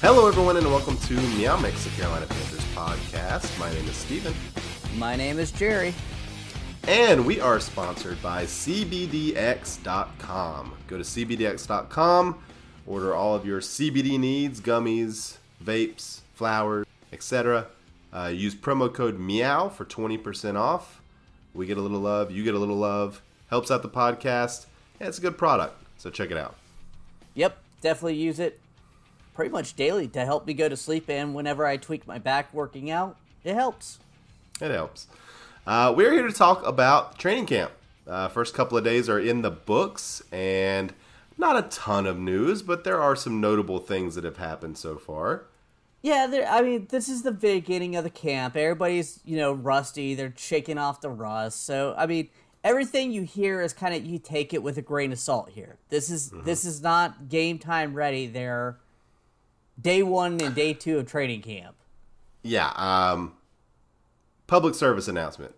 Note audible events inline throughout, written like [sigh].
Hello, everyone, and welcome to Meow Mix, the Carolina Panthers podcast. My name is Steven. My name is Jerry. And we are sponsored by CBDX.com. Go to CBDX.com, order all of your CBD needs, gummies, vapes, flowers, etc. Uh, use promo code MEOW for 20% off. We get a little love, you get a little love. Helps out the podcast. Yeah, it's a good product, so check it out. Yep, definitely use it pretty much daily to help me go to sleep. And whenever I tweak my back working out, it helps. It helps. Uh, we're here to talk about training camp. Uh, first couple of days are in the books, and not a ton of news, but there are some notable things that have happened so far. Yeah, I mean, this is the beginning of the camp. Everybody's, you know, rusty. They're shaking off the rust. So, I mean, everything you hear is kind of you take it with a grain of salt here. This is mm-hmm. this is not game time ready. They're day one and day two of training camp. Yeah. Um, public service announcement.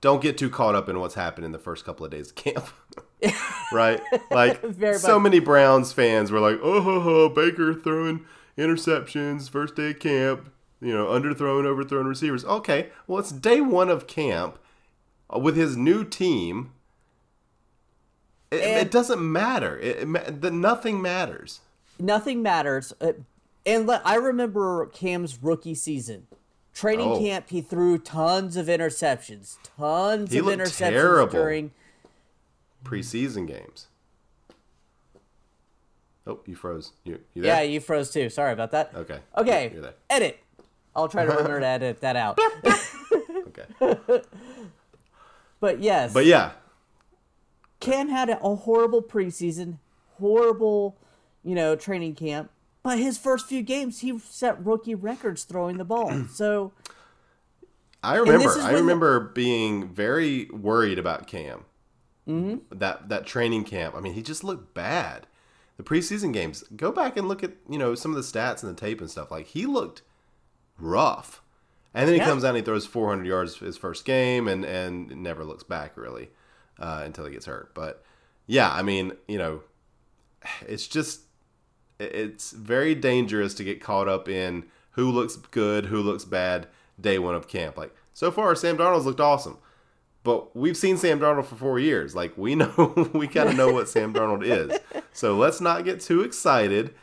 Don't get too caught up in what's happened in the first couple of days of camp. [laughs] right? Like [laughs] so much. many Browns fans were like, "Oh, ho, ho, Baker throwing interceptions first day of camp, you know, underthrown, overthrown receivers." Okay, well, it's day 1 of camp uh, with his new team. It, it doesn't matter. It, it, the, nothing matters. Nothing matters. And I remember Cam's rookie season. Training oh. camp, he threw tons of interceptions. Tons he of interceptions terrible. during preseason games. Oh, you froze. You, you Yeah, you froze too. Sorry about that. Okay. Okay. You're there. Edit. I'll try to remember to [laughs] edit that out. [laughs] okay. but yes. But yeah. Cam had a horrible preseason, horrible, you know, training camp. But his first few games, he set rookie records throwing the ball. [clears throat] So I remember, I remember the, being very worried about Cam. Mm-hmm. That that training camp. I mean, he just looked bad. The preseason games. Go back and look at you know some of the stats and the tape and stuff. Like he looked rough. And then he yeah. comes out and he throws 400 yards his first game and and never looks back really uh, until he gets hurt. But yeah, I mean, you know, it's just it's very dangerous to get caught up in who looks good, who looks bad day one of camp. Like so far, Sam Darnold's looked awesome, but we've seen Sam Darnold for four years. Like we know, [laughs] we kind of know what Sam Darnold is. So let's not get too excited.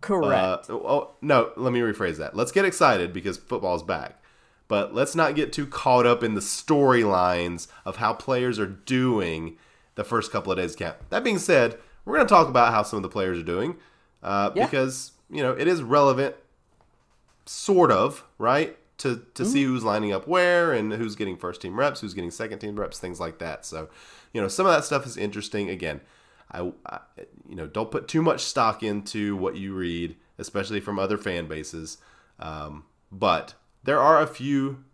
Correct. Uh, oh no, let me rephrase that. Let's get excited because football's back. But let's not get too caught up in the storylines of how players are doing the first couple of days of camp. That being said, we're going to talk about how some of the players are doing uh, yeah. because you know it is relevant, sort of, right? To to mm-hmm. see who's lining up where and who's getting first team reps, who's getting second team reps, things like that. So, you know, some of that stuff is interesting. Again, I, I you know don't put too much stock into what you read, especially from other fan bases. Um, but there are a few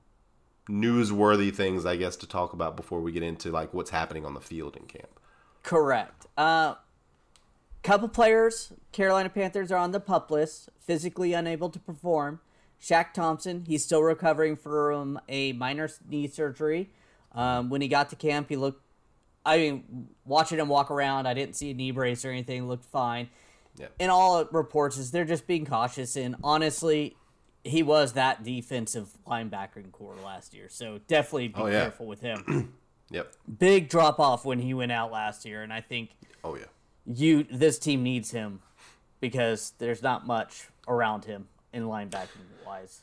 newsworthy things, I guess, to talk about before we get into like what's happening on the field in camp. Correct. Uh, Couple players, Carolina Panthers, are on the pup list, physically unable to perform. Shaq Thompson, he's still recovering from a minor knee surgery. Um, when he got to camp, he looked. I mean, watching him walk around, I didn't see a knee brace or anything. Looked fine. Yeah. And all reports is they're just being cautious. And honestly, he was that defensive linebacker in core last year. So definitely be oh, yeah. careful with him. [clears throat] yep. Big drop off when he went out last year, and I think. Oh yeah you this team needs him because there's not much around him in linebacking wise.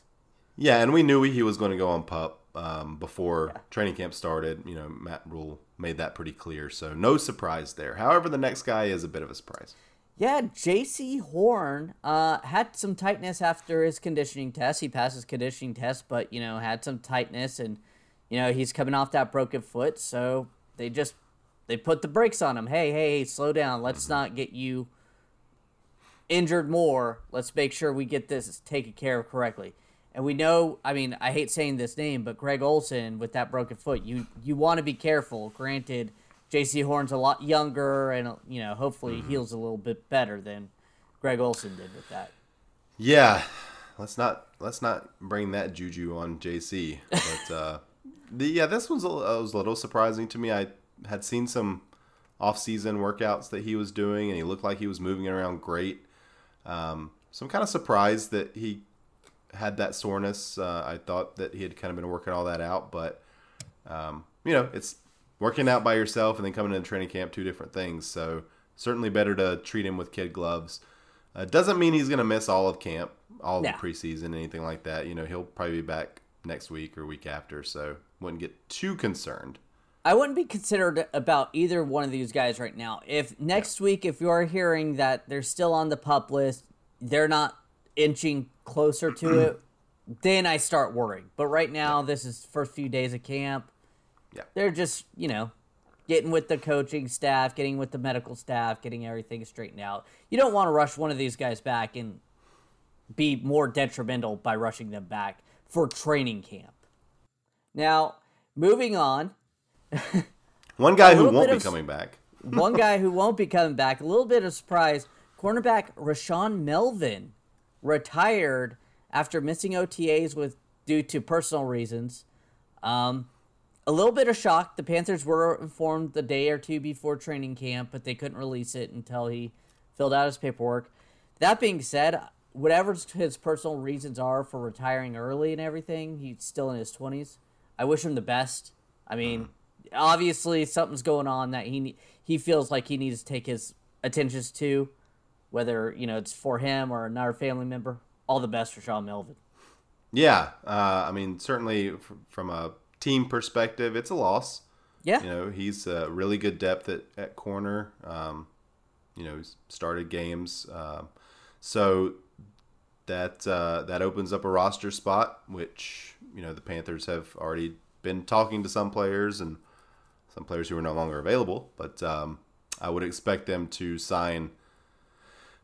Yeah, and we knew he was going to go on pup um, before yeah. training camp started. You know, Matt Rhule made that pretty clear, so no surprise there. However, the next guy is a bit of a surprise. Yeah, Jaycee Horn uh, had some tightness after his conditioning test. He passed his conditioning test, but you know had some tightness, and you know he's coming off that broken foot, so they just they put the brakes on him. Hey, hey, hey, slow down. Let's not get you injured more. Let's make sure we get this taken care of correctly. And we know, I mean, I hate saying this name, but Greg Olsen with that broken foot, you you want to be careful. Granted, Jaycee Horn's a lot younger, and you know, hopefully mm-hmm. heals a little bit better than Greg Olsen did with that. Yeah, let's not let's not bring that juju on JC. But uh, [laughs] the yeah, this one's a, was a little surprising to me. I had seen some off-season workouts that he was doing, and he looked like he was moving around great. Um, so I'm kind of surprised that he had that soreness. Uh, I thought that he had kind of been working all that out, but um, you know, it's working out by yourself and then coming into training camp, two different things. So certainly better to treat him with kid gloves. Uh, doesn't mean he's going to miss all of camp, all of the preseason, anything like that. You know, he'll probably be back next week or week after, so wouldn't get too concerned. I wouldn't be considered about either one of these guys right now. If next week, if you're hearing that they're still on the pup list, they're not inching closer to [clears throat] it, then I start worrying. But right now, this is first few days of camp. Yeah. They're just, you know, getting with the coaching staff, getting with the medical staff, getting everything straightened out. You don't want to rush one of these guys back and be more detrimental by rushing them back for training camp. Now, moving on, One guy who won't be of- coming back. [laughs] one guy who won't be coming back. A little bit of surprise. Cornerback Rashaan Melvin retired after missing OTAs with due to personal reasons. Um, a little bit of shock. The Panthers were informed the day or two before training camp, but they couldn't release it until he filled out his paperwork. That being said, whatever his personal reasons are for retiring early and everything, he's still in his twenties. I wish him the best. I mean, obviously something's going on that he he feels like he needs to take his attentions to, whether you know it's for him or another family member. All the best for Sean Melvin. Yeah, uh, I mean, certainly from a team perspective, it's a loss. Yeah, You know, he's a really good depth at, at corner. Um, you know, he's started games. Um, so that uh, that opens up a roster spot, which, you know, the Panthers have already been talking to some players and some players who are no longer available. But um, I would expect them to sign.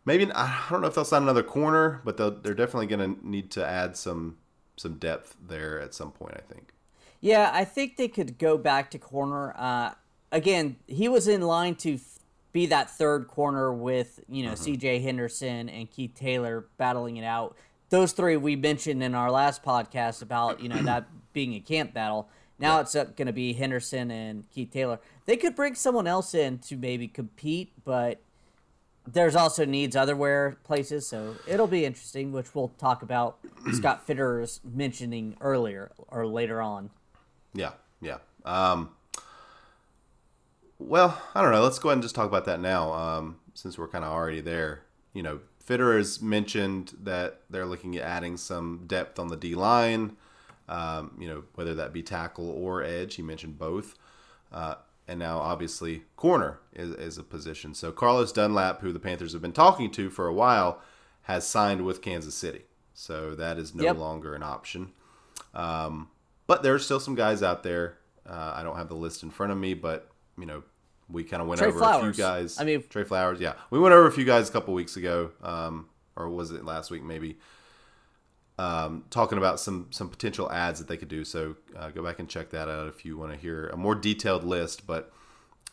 Maybe I don't know if they'll sign another corner, but they'll, they're definitely going to need to add some some depth there at some point. I think. Yeah, I think they could go back to corner. Uh, again, he was in line to f- be that third corner with you know C.J. Henderson and Keith Taylor battling it out. Those three we mentioned in our last podcast about you know [clears throat] that being a camp battle. Now it's going to be Henderson and Keith Taylor. They could bring someone else in to maybe compete, but there's also needs otherwhere places, so it'll be interesting, which we'll talk about. [clears throat] Scott Fitter's mentioning earlier or later on. Yeah, yeah. Um, well, I don't know. Let's go ahead and just talk about that now, um, since we're kind of already there. You know, Fitter has mentioned that they're looking at adding some depth on the D line. Um, you know, whether that be tackle or edge. He mentioned both. Uh, and now, obviously, corner is, is a position. So Carlos Dunlap, who the Panthers have been talking to for a while, has signed with Kansas City. So that is no Yep. longer an option. Um, but are still some guys out there. Uh, I don't have the list in front of me, but you know, we kind of went Trey over a few guys. I mean- Trey Flowers. Yeah, we went over a few guys a couple weeks ago, um, or was it last week? Maybe. Um, talking about some some potential ads that they could do. So uh, go back and check that out if you want to hear a more detailed list. But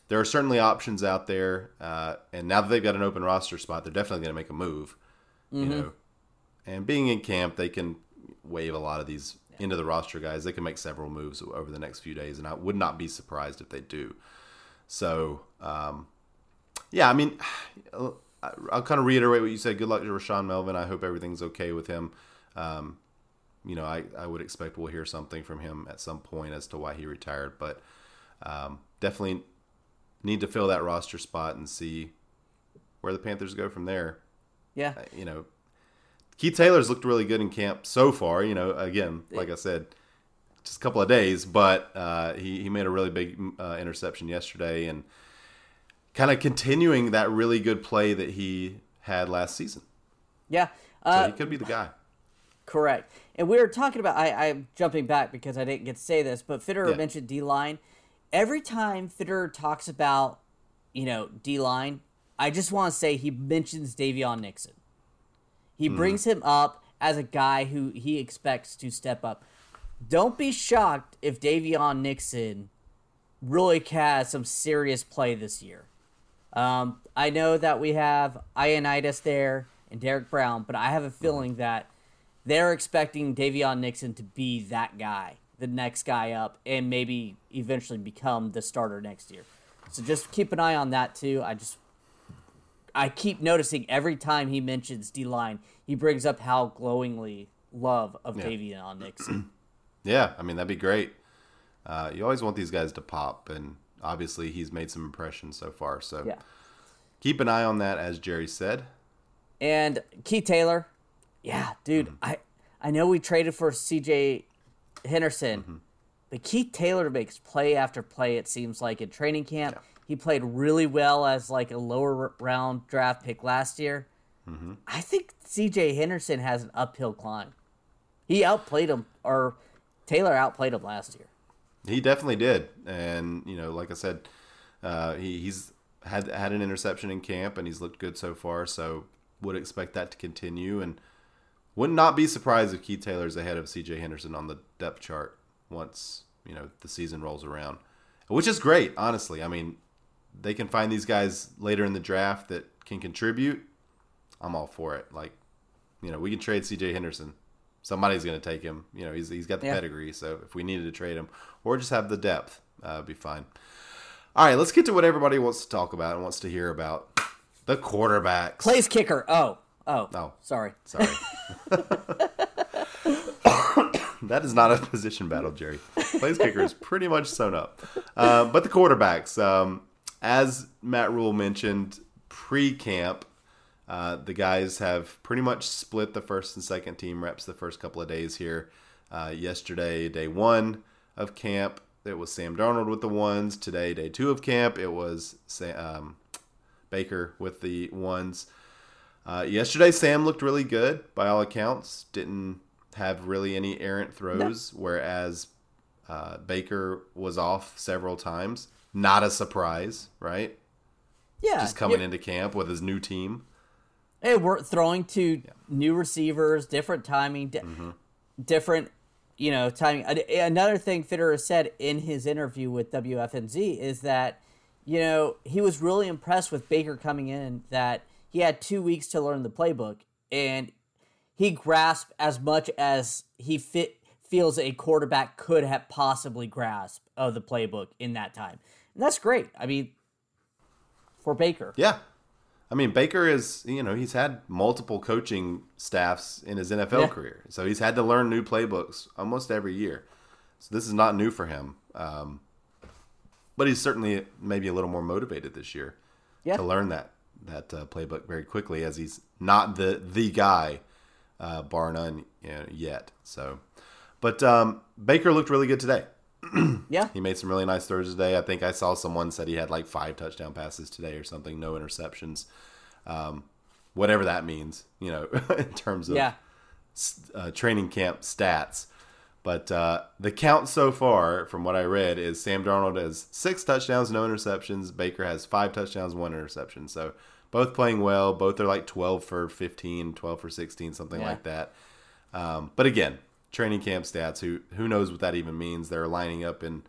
there are certainly options out there, uh, and now that they've got an open roster spot, they're definitely going to make a move. You know, and being in camp, they can wave a lot of these into the roster guys. They can make several moves over the next few days, and I would not be surprised if they do. So, um, yeah, I mean, [sighs] I'll kind of reiterate what you said. Good luck to Rashaan Melvin. I hope everything's okay with him. Um, you know, I, I would expect we'll hear something from him at some point as to why he retired, but um, definitely need to fill that roster spot and see where the Panthers go from there Yeah, you know, Keith Taylor's looked really good in camp so far. You know, again, like I said, just a couple of days, but uh, he he made a really big uh, interception yesterday and kind of continuing that really good play that he had last season. yeah. So Uh, he could be the guy. Correct. And we were talking about, I, I'm jumping back because I didn't get to say this, but Fitterer Yeah. mentioned D line. Every time Fitterer talks about, you know, D line, I just want to say he mentions Daviyon Nixon. He brings him up as a guy who he expects to step up. Don't be shocked if Daviyon Nixon really has some serious play this year. Um, I know that we have Ioannidis there and Derrick Brown, but I have a feeling that they're expecting Daviyon Nixon to be that guy, the next guy up, and maybe eventually become the starter next year. So just keep an eye on that too. I just I keep noticing every time he mentions D line, he brings up how glowingly love of Yeah. Daviyon Nixon. [clears throat] Yeah, I mean that'd be great. Uh, you always want these guys to pop, and obviously he's made some impressions so far. So yeah. keep an eye on that, as Jerry said. And Keith Taylor, yeah, dude, Mm-hmm. I I know we traded for C.J. Henderson, Mm-hmm. but Keith Taylor makes play after play. It seems like in training camp, he played really well as like a lower round draft pick last year. Mm-hmm. I think C.J. Henderson has an uphill climb. He outplayed him, or Taylor outplayed him last year. He definitely did, and you know, like I said, uh, he, he's had had an interception in camp, and he's looked good so far. So would expect that to continue, and would not be surprised if Keith Taylor's ahead of C.J. Henderson on the depth chart once you know the season rolls around, which is great. Honestly, I mean, they can find these guys later in the draft that can contribute. I'm all for it. Like, you know, we can trade C.J. Henderson. Somebody's going to take him. You know, he's, he's got the Yeah. pedigree. So if we needed to trade him or just have the depth, uh, be fine. All right, let's get to what everybody wants to talk about and wants to hear about the quarterbacks. Place kicker. Oh, oh, Oh. sorry. Sorry. [laughs] [coughs] that is not a position battle, Jerry. Place kicker is pretty much sewn up. Uh, but the quarterbacks, um, as Matt Rhule mentioned pre camp, uh, the guys have pretty much split the first and second team reps the first couple of days here. Uh, yesterday, day one of camp, it was Sam Darnold with the ones. Today, day two of camp, it was Sam, um, Baker with the ones. Uh, yesterday, Sam looked really good by all accounts. Didn't have really any errant throws, whereas uh, Baker was off several times. Not a surprise, right? Yeah, Just coming yeah. into camp with his new team. Hey, we're throwing to new receivers, different timing, di- Mm-hmm. different, you know, timing. Another thing Fitterer said in his interview with WFNZ is that, you know, he was really impressed with Baker coming in, that he had two weeks to learn the playbook, and he grasped as much as he fit feels a quarterback could have possibly grasped of the playbook in that time. And that's great. I mean, for Baker. Yeah. I mean, Baker is, you know, he's had multiple coaching staffs in his NFL Yeah. career. So he's had to learn new playbooks almost every year. So this is not new for him. Um, but he's certainly maybe a little more motivated this year Yeah. to learn that that uh, playbook very quickly as he's not the the guy, uh, bar none, you know, yet. So, but um, Baker looked really good today. [clears throat] Yeah. He made some really nice throws today. I think I saw someone said he had like five touchdown passes today or something, no interceptions. Um, whatever that means, you know, [laughs] in terms of Yeah. uh, training camp stats. But uh, the count so far, from what I read, is Sam Darnold has six touchdowns, no interceptions. Baker has five touchdowns, one interception. So both playing well. Both are like 12 for 15, 12 for 16, something Yeah. like that. Um, but again, training camp stats. Who who knows what that even means? They're lining up in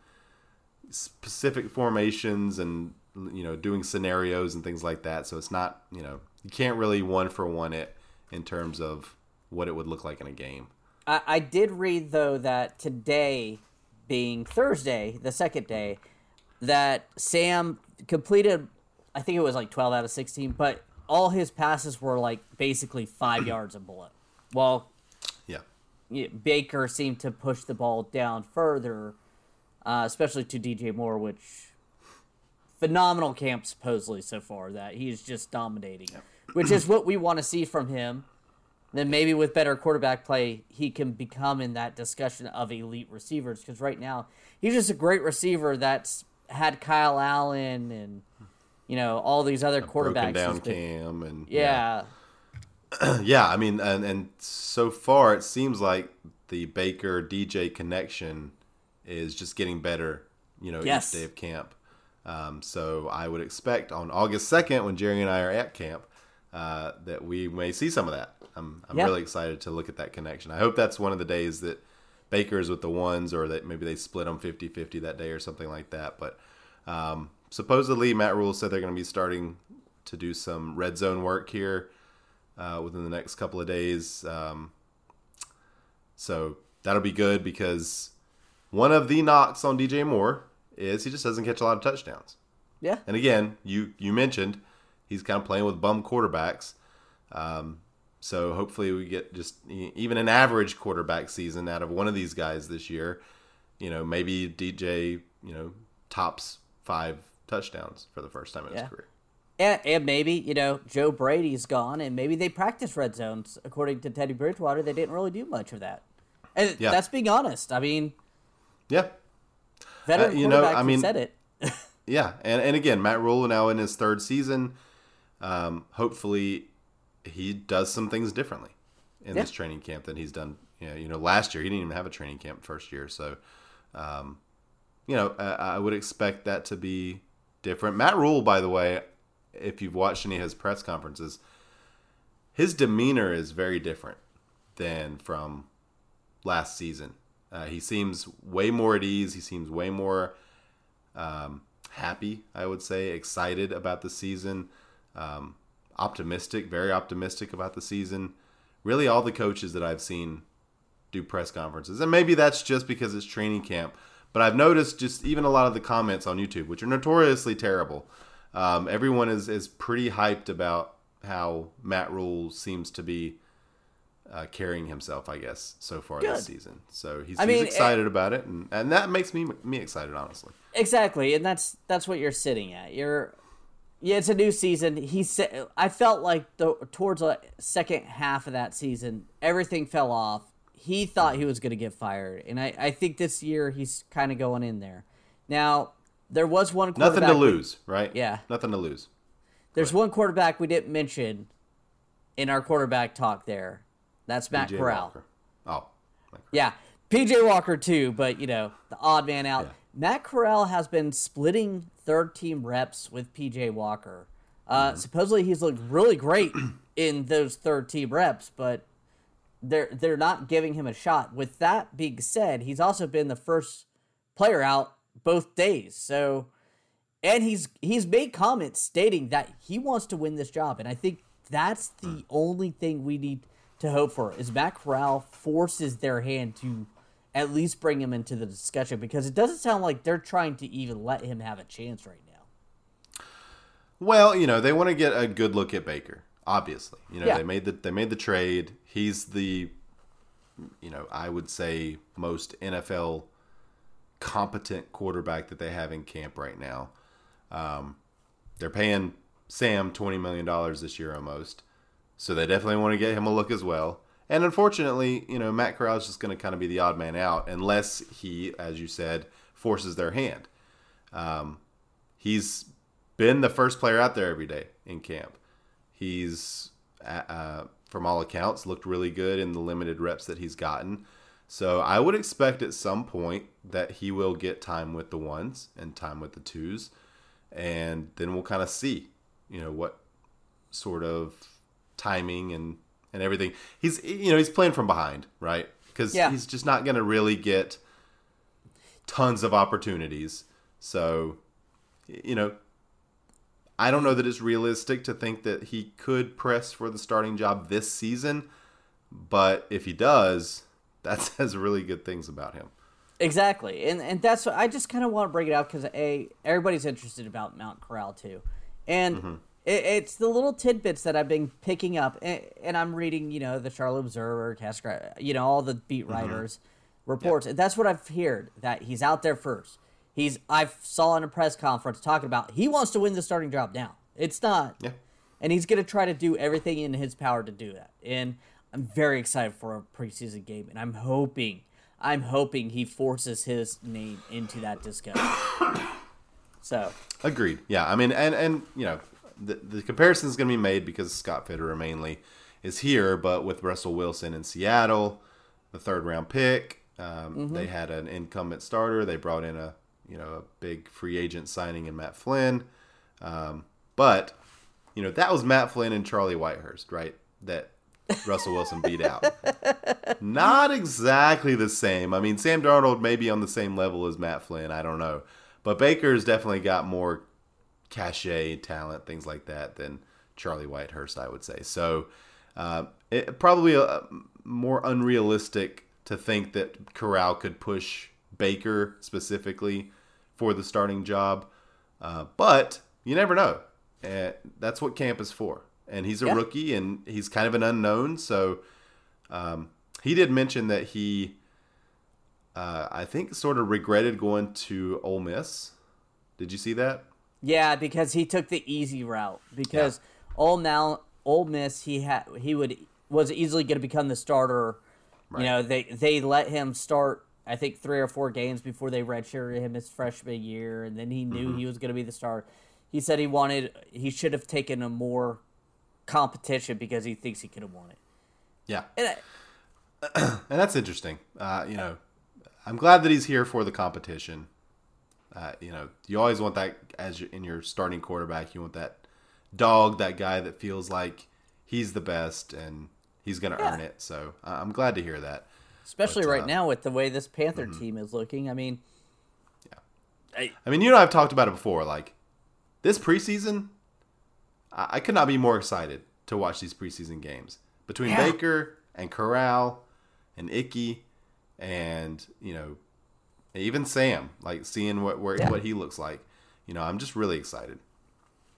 specific formations and you know doing scenarios and things like that. So it's not you know you can't really one for one it in terms of what it would look like in a game. I, I did read though that today, being Thursday, the second day, that Sam completed. I think it was like twelve out of sixteen, but all his passes were like basically five [clears throat] yards and below. While Yeah. Baker seemed to push the ball down further, uh, especially to DJ Moore, which phenomenal camp supposedly so far that he's just dominating, [clears throat] which is what we want to see from him. Then maybe with better quarterback play, he can become in that discussion of elite receivers. Because right now, he's just a great receiver that's had Kyle Allen and you know all these other Broken quarterbacks. down been- cam and yeah, [clears throat] yeah. I mean, and and so far it seems like the Baker DJ connection is just getting better. You know, Yes. each day of camp. Um, so I would expect on August second, when Jerry and I are at camp, uh, that we may see some of that. I'm I'm Yeah. really excited to look at that connection. I hope that's one of the days that Baker's with the ones, or that maybe they split them 50-50 that day or something like that. But um, supposedly Matt Rhule said they're going to be starting to do some red zone work here uh, within the next couple of days. Um, so that'll be good because one of the knocks on DJ Moore is he just doesn't catch a lot of touchdowns. yeah, And again, you you mentioned he's kind of playing with bum quarterbacks. Um, so hopefully we get just even an average quarterback season out of one of these guys this year. You know, maybe DJ, you know, tops five touchdowns for the first time in yeah. his career. And, and maybe, you know, Joe Brady's gone and maybe they practice red zones. According to Teddy Bridgewater, they didn't really do much of that. And yeah. that's being honest. I mean, yeah. Veteran uh, you know, I mean, said it. [laughs] yeah. And, and again, Matt Rhule now in his third season. Um, hopefully he does some things differently in yeah. this training camp than he's done. You know, you know, last year he didn't even have a training camp first year. So, um, you know, I, I would expect that to be different. Matt Rhule, by the way, if you've watched any of his press conferences, his demeanor is very different than from last season. Uh, he seems way more at ease. He seems way more um, happy, I would say, excited about the season, um, optimistic, very optimistic about the season. Really, all the coaches that I've seen do press conferences, and maybe that's just because it's training camp. But I've noticed just even a lot of the comments on YouTube, which are notoriously terrible, um, everyone is is pretty hyped about how Matt Rhule seems to be uh, carrying himself, I guess, so far Good. this season. So he's, he's mean, excited it, about it, and, and that makes me me excited, honestly. Exactly, and that's that's what you're sitting at. You're yeah, it's a new season. He said I felt like the towards the second half of that season, everything fell off. He thought he was going to get fired, and I I think this year he's kind of going in there. Now there was one nothing to lose, we, right? Yeah, nothing to lose. There's one quarterback we didn't mention in our quarterback talk. There, that's Matt PJ Corral. Walker. Oh, yeah, PJ Walker too, but you know the odd man out. Yeah. Matt Corral has been splitting third team reps with PJ Walker. Uh, mm-hmm. Supposedly he's looked really great in those third team reps, but they're they're not giving him a shot. With that being said, he's also been the first player out both days. So, and he's he's made comments stating that he wants to win this job, and I think that's the mm. only thing we need to hope for is Matt Corral forces their hand to at least bring him into the discussion because it doesn't sound like they're trying to even let him have a chance right now. Well, you know, they want to get a good look at Baker. Obviously, you know, yeah. they made the they made the trade. He's the, you know, I would say most NFL competent quarterback that they have in camp right now. Um, they're paying Sam twenty million dollars this year almost, so they definitely want to get him a look as well. And unfortunately, you know, Matt Corral is just going to kind of be the odd man out unless he, as you said, forces their hand. Um, he's been the first player out there every day in camp. He's, uh, uh from all accounts, looked really good in the limited reps that he's gotten. So I would expect at some point that he will get time with the ones and time with the twos, and then we'll kind of see, you know, what sort of timing and and everything. He's you know he's playing from behind, right? Because yeah. he's just not going to really get tons of opportunities. So, you know, I don't know that it's realistic to think that he could press for the starting job this season, but if he does, [laughs] that says really good things about him. Exactly, and and that's what I just kind of want to bring it out because a everybody's interested about Matt Corral too, and mm-hmm. it, it's the little tidbits that I've been picking up, and, and I'm reading, you know, the Charlotte Observer, Cascra, you know, all the beat mm-hmm. writers mm-hmm. reports. Yep. That's what I've heard that he's out there first. He's I saw in a press conference talking about he wants to win the starting job now. It's not, yeah. and he's going to try to do everything in his power to do that, and I'm very excited for a preseason game, and I'm hoping, I'm hoping he forces his name into that discussion. [coughs] so agreed. Yeah, I mean, and and you know, the the comparison is going to be made because Scott Fitterer mainly is here, but with Russell Wilson in Seattle, the third round pick, um, mm-hmm. they had an incumbent starter. They brought in a you know a big free agent signing in Matt Flynn, um, but you know that was Matt Flynn and Charlie Whitehurst, right? That Russell Wilson beat out. [laughs] Not exactly the same. I mean, Sam Darnold may be on the same level as Matt Flynn. I don't know. But Baker's definitely got more cachet, talent, things like that than Charlie Whitehurst, I would say. So uh, it, probably a, more unrealistic to think that Corral could push Baker specifically for the starting job. Uh, but you never know. and that's what camp is for. And he's a Yeah. rookie, and he's kind of an unknown. So um, he did mention that he, uh, I think, sort of regretted going to Ole Miss. Did you see that? Yeah, because he took the easy route. Because Ole now Ole Miss, he had he would was easily going to become the starter. Right. You know, they they let him start. I think three or four games before they redshirted him his freshman year, and then he knew Mm-hmm. he was going to be the star. He said he wanted he should have taken a more competition because he thinks he could have won it. Yeah, And I, [clears throat] and that's interesting. Uh, you know, I'm glad that he's here for the competition. Uh, you know, you always want that as your, in your starting quarterback. You want that dog, that guy that feels like he's the best and he's going to Yeah. earn it. So uh, I'm glad to hear that. Especially But, right uh, now with the way this Panther team is looking. I mean, yeah. I mean, you know, I've talked about it before. Like this preseason, I, I could not be more excited to watch these preseason games between Yeah. Baker and Corral and Ickey and you know even Sam. Like seeing what where, Yeah. what he looks like. You know, I'm just really excited.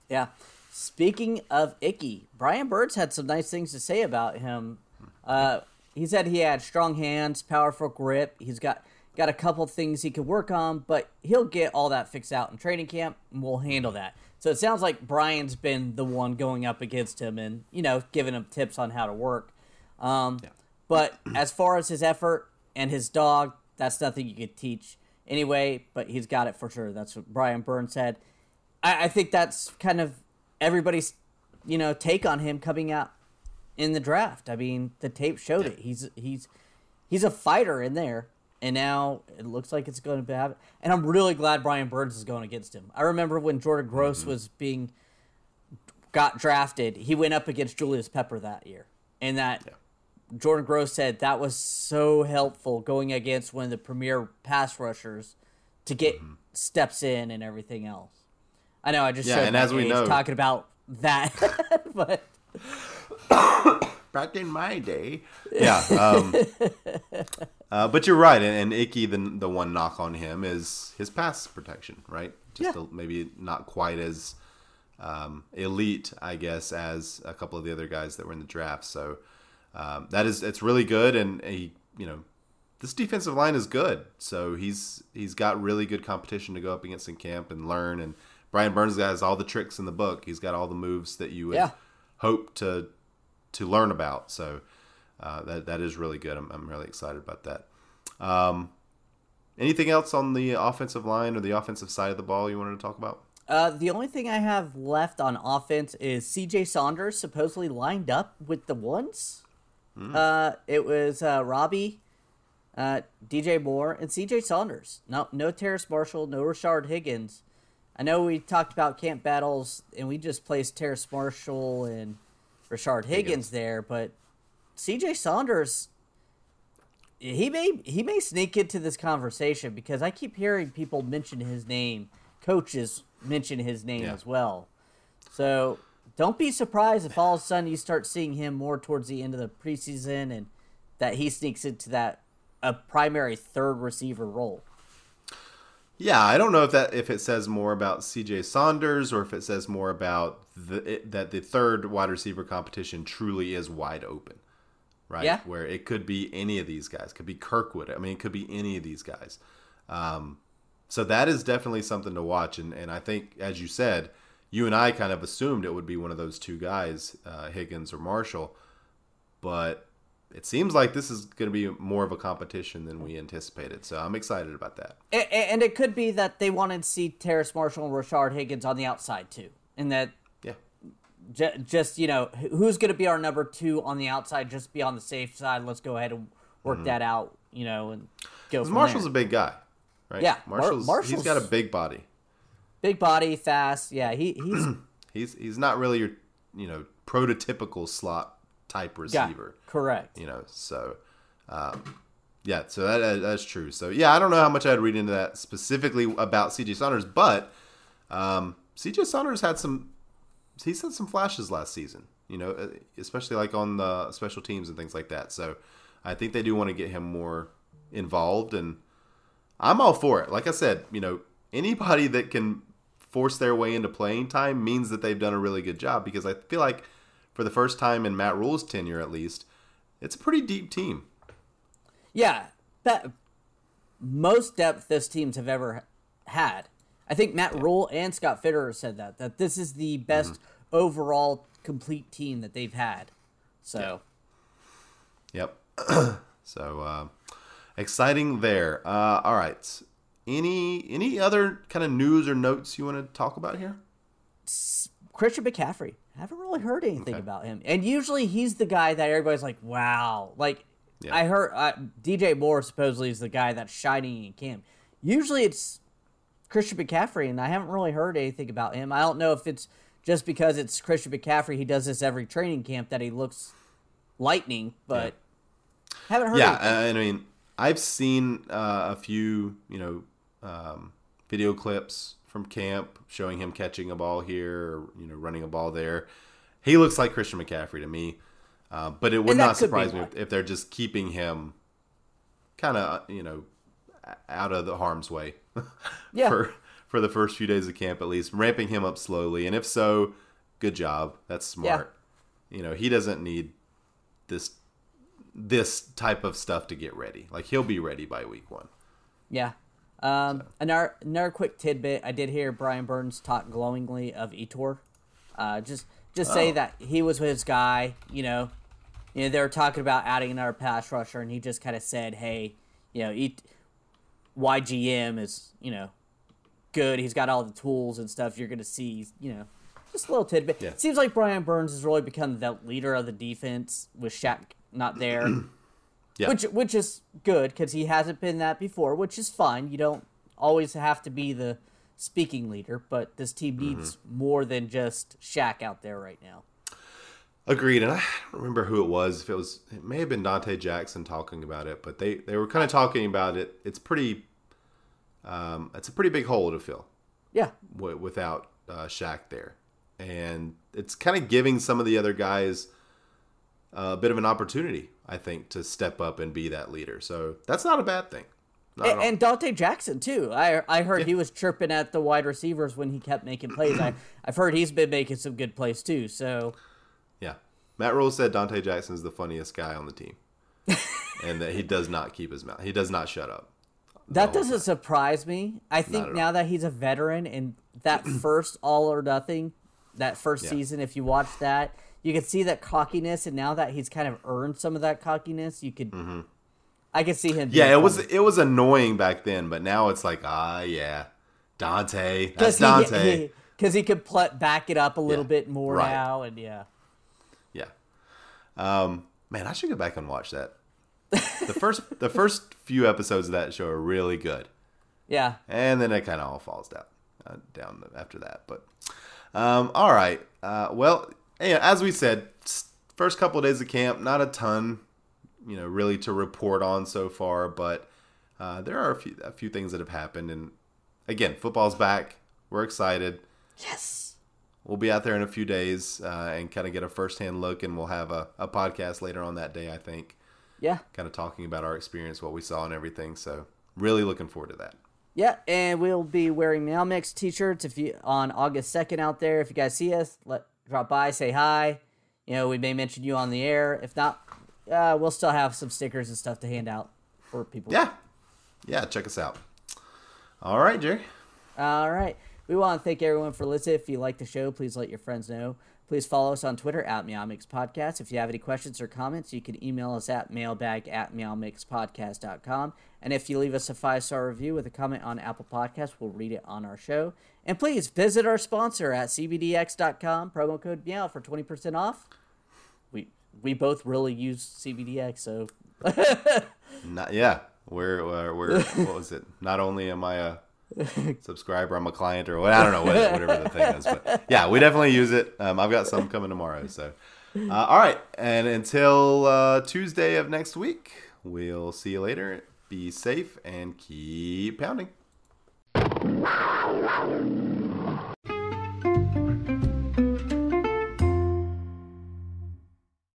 Yeah. Speaking of Ickey, Brian Burns had some nice things to say about him. Uh, he said he had strong hands, powerful grip. He's got got a couple things he could work on, but he'll get all that fixed out in training camp, and we'll handle that. So it sounds like Brian's been the one going up against him and you know giving him tips on how to work. Um, But as far as his effort and his dog, that's nothing you could teach anyway. But he's got it for sure. That's what Brian Burns said. I, I think that's kind of everybody's, you know, take on him coming out in the draft. I mean, the tape showed it. He's he's he's a fighter in there, and now it looks like it's going to happen. And I'm really glad Brian Burns is going against him. I remember when Jordan Gross was being got drafted, he went up against Julius Pepper that year, and that. Jordan Gross said that was so helpful going against one of the premier pass rushers to get Mm-hmm. steps in and everything else. I know I just Yeah, and as we age know- talking about that, [laughs] but [coughs] Back in my day, yeah. Um, uh, but you're right, and, and Ickey, the the one knock on him is his pass protection, right? Just Yeah. a, maybe not quite as um, elite, I guess, as a couple of the other guys that were in the draft. So um, that is it's really good, and he, you know, this defensive line is good. So he's he's got really good competition to go up against in camp and learn. And Brian Burns has all the tricks in the book. He's got all the moves that you would Yeah. Hope to to learn about. So uh, that that is really good. I'm, I'm really excited about that. Um, anything else on the offensive line or the offensive side of the ball you wanted to talk about? uh, the only thing I have left on offense is C.J. Saunders supposedly lined up with the ones. Hmm. Uh, it was uh, Robbie, uh, DJ Moore, and C.J. Saunders. No, no Terrace Marshall, no Rashard Higgins. I know we talked about camp battles, and we just placed Terrace Marshall and Higgins, Higgins. there, but C.J. Saunders, he may he may sneak into this conversation because I keep hearing people mention his name, coaches mention his name Yeah. as well. So don't be surprised if all of a sudden you start seeing him more towards the end of the preseason and that he sneaks into that a primary third receiver role. Yeah, I don't know if that if it says more about C.J. Saunders or if it says more about the, it, that the third wide receiver competition truly is wide open, right? Yeah. Where it could be any of these guys, could be Kirkwood. I mean, it could be any of these guys. Um, so that is definitely something to watch, and and I think as you said, you and I kind of assumed it would be one of those two guys, uh, Higgins or Marshall, but it seems like this is going to be more of a competition than we anticipated. So I'm excited about that. A- a- And it could be that they wanted to see Terrace Marshall and Rashard Higgins on the outside too, and that Yeah. ju- just you know who's going to be our number two on the outside, just be on the safe side. Let's go ahead and work mm-hmm. that out, you know, and go. Marshall's there. a big guy, right? Yeah, Mar- Marshall's, he's Marshall's- got a big body. big body, fast. Yeah, he he's [clears throat] He's he's not really your you know prototypical slot type receiver. correct. You know, so um, yeah, so that, that- that's true. So yeah, I don't know how much I'd read into that specifically about CJ Saunders, but um, CJ Saunders had some he's had some flashes last season. You know, uh, especially like on the special teams and things like that. So I think they do want to get him more involved, and I'm all for it. Like I said, you know, anybody that can force their way into playing time means that they've done a really good job because I feel like for the first time in Matt Rhule's tenure at least, it's a pretty deep team. Yeah, that most depth this teams have ever had. I think Matt Rhule and Scott Fitterer said that that this is the best mm-hmm. overall complete team that they've had. So, yep. [clears throat] so uh, exciting there. Uh, all right. Any any other kind of news or notes you want to talk about here? Christian McCaffrey. I haven't really heard anything okay. about him, and usually he's the guy that everybody's like, "Wow!" Like yeah. I heard uh, DJ Moore supposedly is the guy that's shining in camp. Usually it's Christian McCaffrey, and I haven't really heard anything about him. I don't know if it's just because it's Christian McCaffrey. He does this every training camp that he looks lightning, but yeah. haven't heard. Yeah, uh, I mean, I've seen uh, a few, you know, um, video clips from camp showing him catching a ball here, or you know, running a ball there. He looks like Christian McCaffrey to me. Uh, but it would not surprise me if, if, they're just keeping him kind of, you know, out of the harm's way [laughs] yeah. for for the first few days of camp at least, ramping him up slowly. And if so, good job. That's smart. Yeah. You know, he doesn't need this this type of stuff to get ready. Like he'll be ready by week one. Yeah. Um, so. another another quick tidbit. I did hear Brian Burns talk glowingly of Yetur. Uh, just just oh. say that he was his guy. You know, you know they were talking about adding another pass rusher, and he just kind of said, "Hey, you know, e- YGM is you know good. He's got all the tools and stuff. You're going to see, you know, just a little tidbit. Yeah. It seems like Brian Burns has really become the leader of the defense with Shaq not there. [clears throat] yeah. Which which is good because he hasn't been that before, which is fine. You don't always have to be the speaking leader, but this team mm-hmm. needs mm-hmm. more than just Shaq out there right now. Agreed, and I don't remember who it was. If it was, it may have been Donte Jackson talking about it, but they they were kind of talking about it. It's pretty, um, it's a pretty big hole to fill. Yeah, w- without uh, Shaq there, and it's kind of giving some of the other guys a bit of an opportunity, I think, to step up and be that leader. So that's not a bad thing. And, and, Donte Jackson too. I I heard yeah. he was chirping at the wide receivers when he kept making plays. I I've heard he's been making some good plays too. So yeah, Matt Rhule said Donte Jackson is the funniest guy on the team, [laughs] and that he does not keep his mouth. He does not shut up. That doesn't time. surprise me. I think now all. that he's a veteran and that [clears throat] first All or Nothing, that first yeah. season, if you watch that, you could see that cockiness. And now that he's kind of earned some of that cockiness, you could. Mm-hmm. I could see him. Yeah, it was it was annoying back then, but now it's like ah yeah, Donte. That's Donte. [laughs] Because he, he, could pl- back it up a little yeah. bit more right. now, and yeah. yeah. Um, man, I should go back and watch that. The first [laughs] the first few episodes of that show are really good. Yeah. And then it kind of all falls down uh, down after that. But um, all right. Uh, well, as we said, first couple of days of camp, not a ton, you know, really to report on so far, but uh, there are a few a few things that have happened and again, football's back. We're excited. Yes we'll be out there in a few days uh, and kind of get a firsthand look, and we'll have a, a podcast later on that day, I think. Yeah. Kind of talking about our experience, what we saw, and everything. So, really looking forward to that. Yeah, and we'll be wearing Meow Mix t-shirts if you on August second out there. If you guys see us, let drop by, say hi. You know, we may mention you on the air. If not, uh, we'll still have some stickers and stuff to hand out for people. Yeah, yeah. Check us out. All right, Jerry. All right. We want to thank everyone for listening. If you like the show, please let your friends know. Please follow us on Twitter at Meow Podcast. If you have any questions or comments, you can email us at mailbag at meowmixpodcast.com. And if you leave us a five star review with a comment on Apple Podcasts, we'll read it on our show. And please visit our sponsor at cbdx.com, promo code meow for 20% off. We we both really use CBDX, so. [laughs] Not, yeah. We're, we're, we're, what was it? Not only am I a [laughs] subscriber. I'm a client or what I don't know what, whatever the thing is. But yeah, we definitely use it. Um, I've got some coming tomorrow. So uh, all right, and until uh, Tuesday of next week, we'll see you later. Be safe and keep pounding.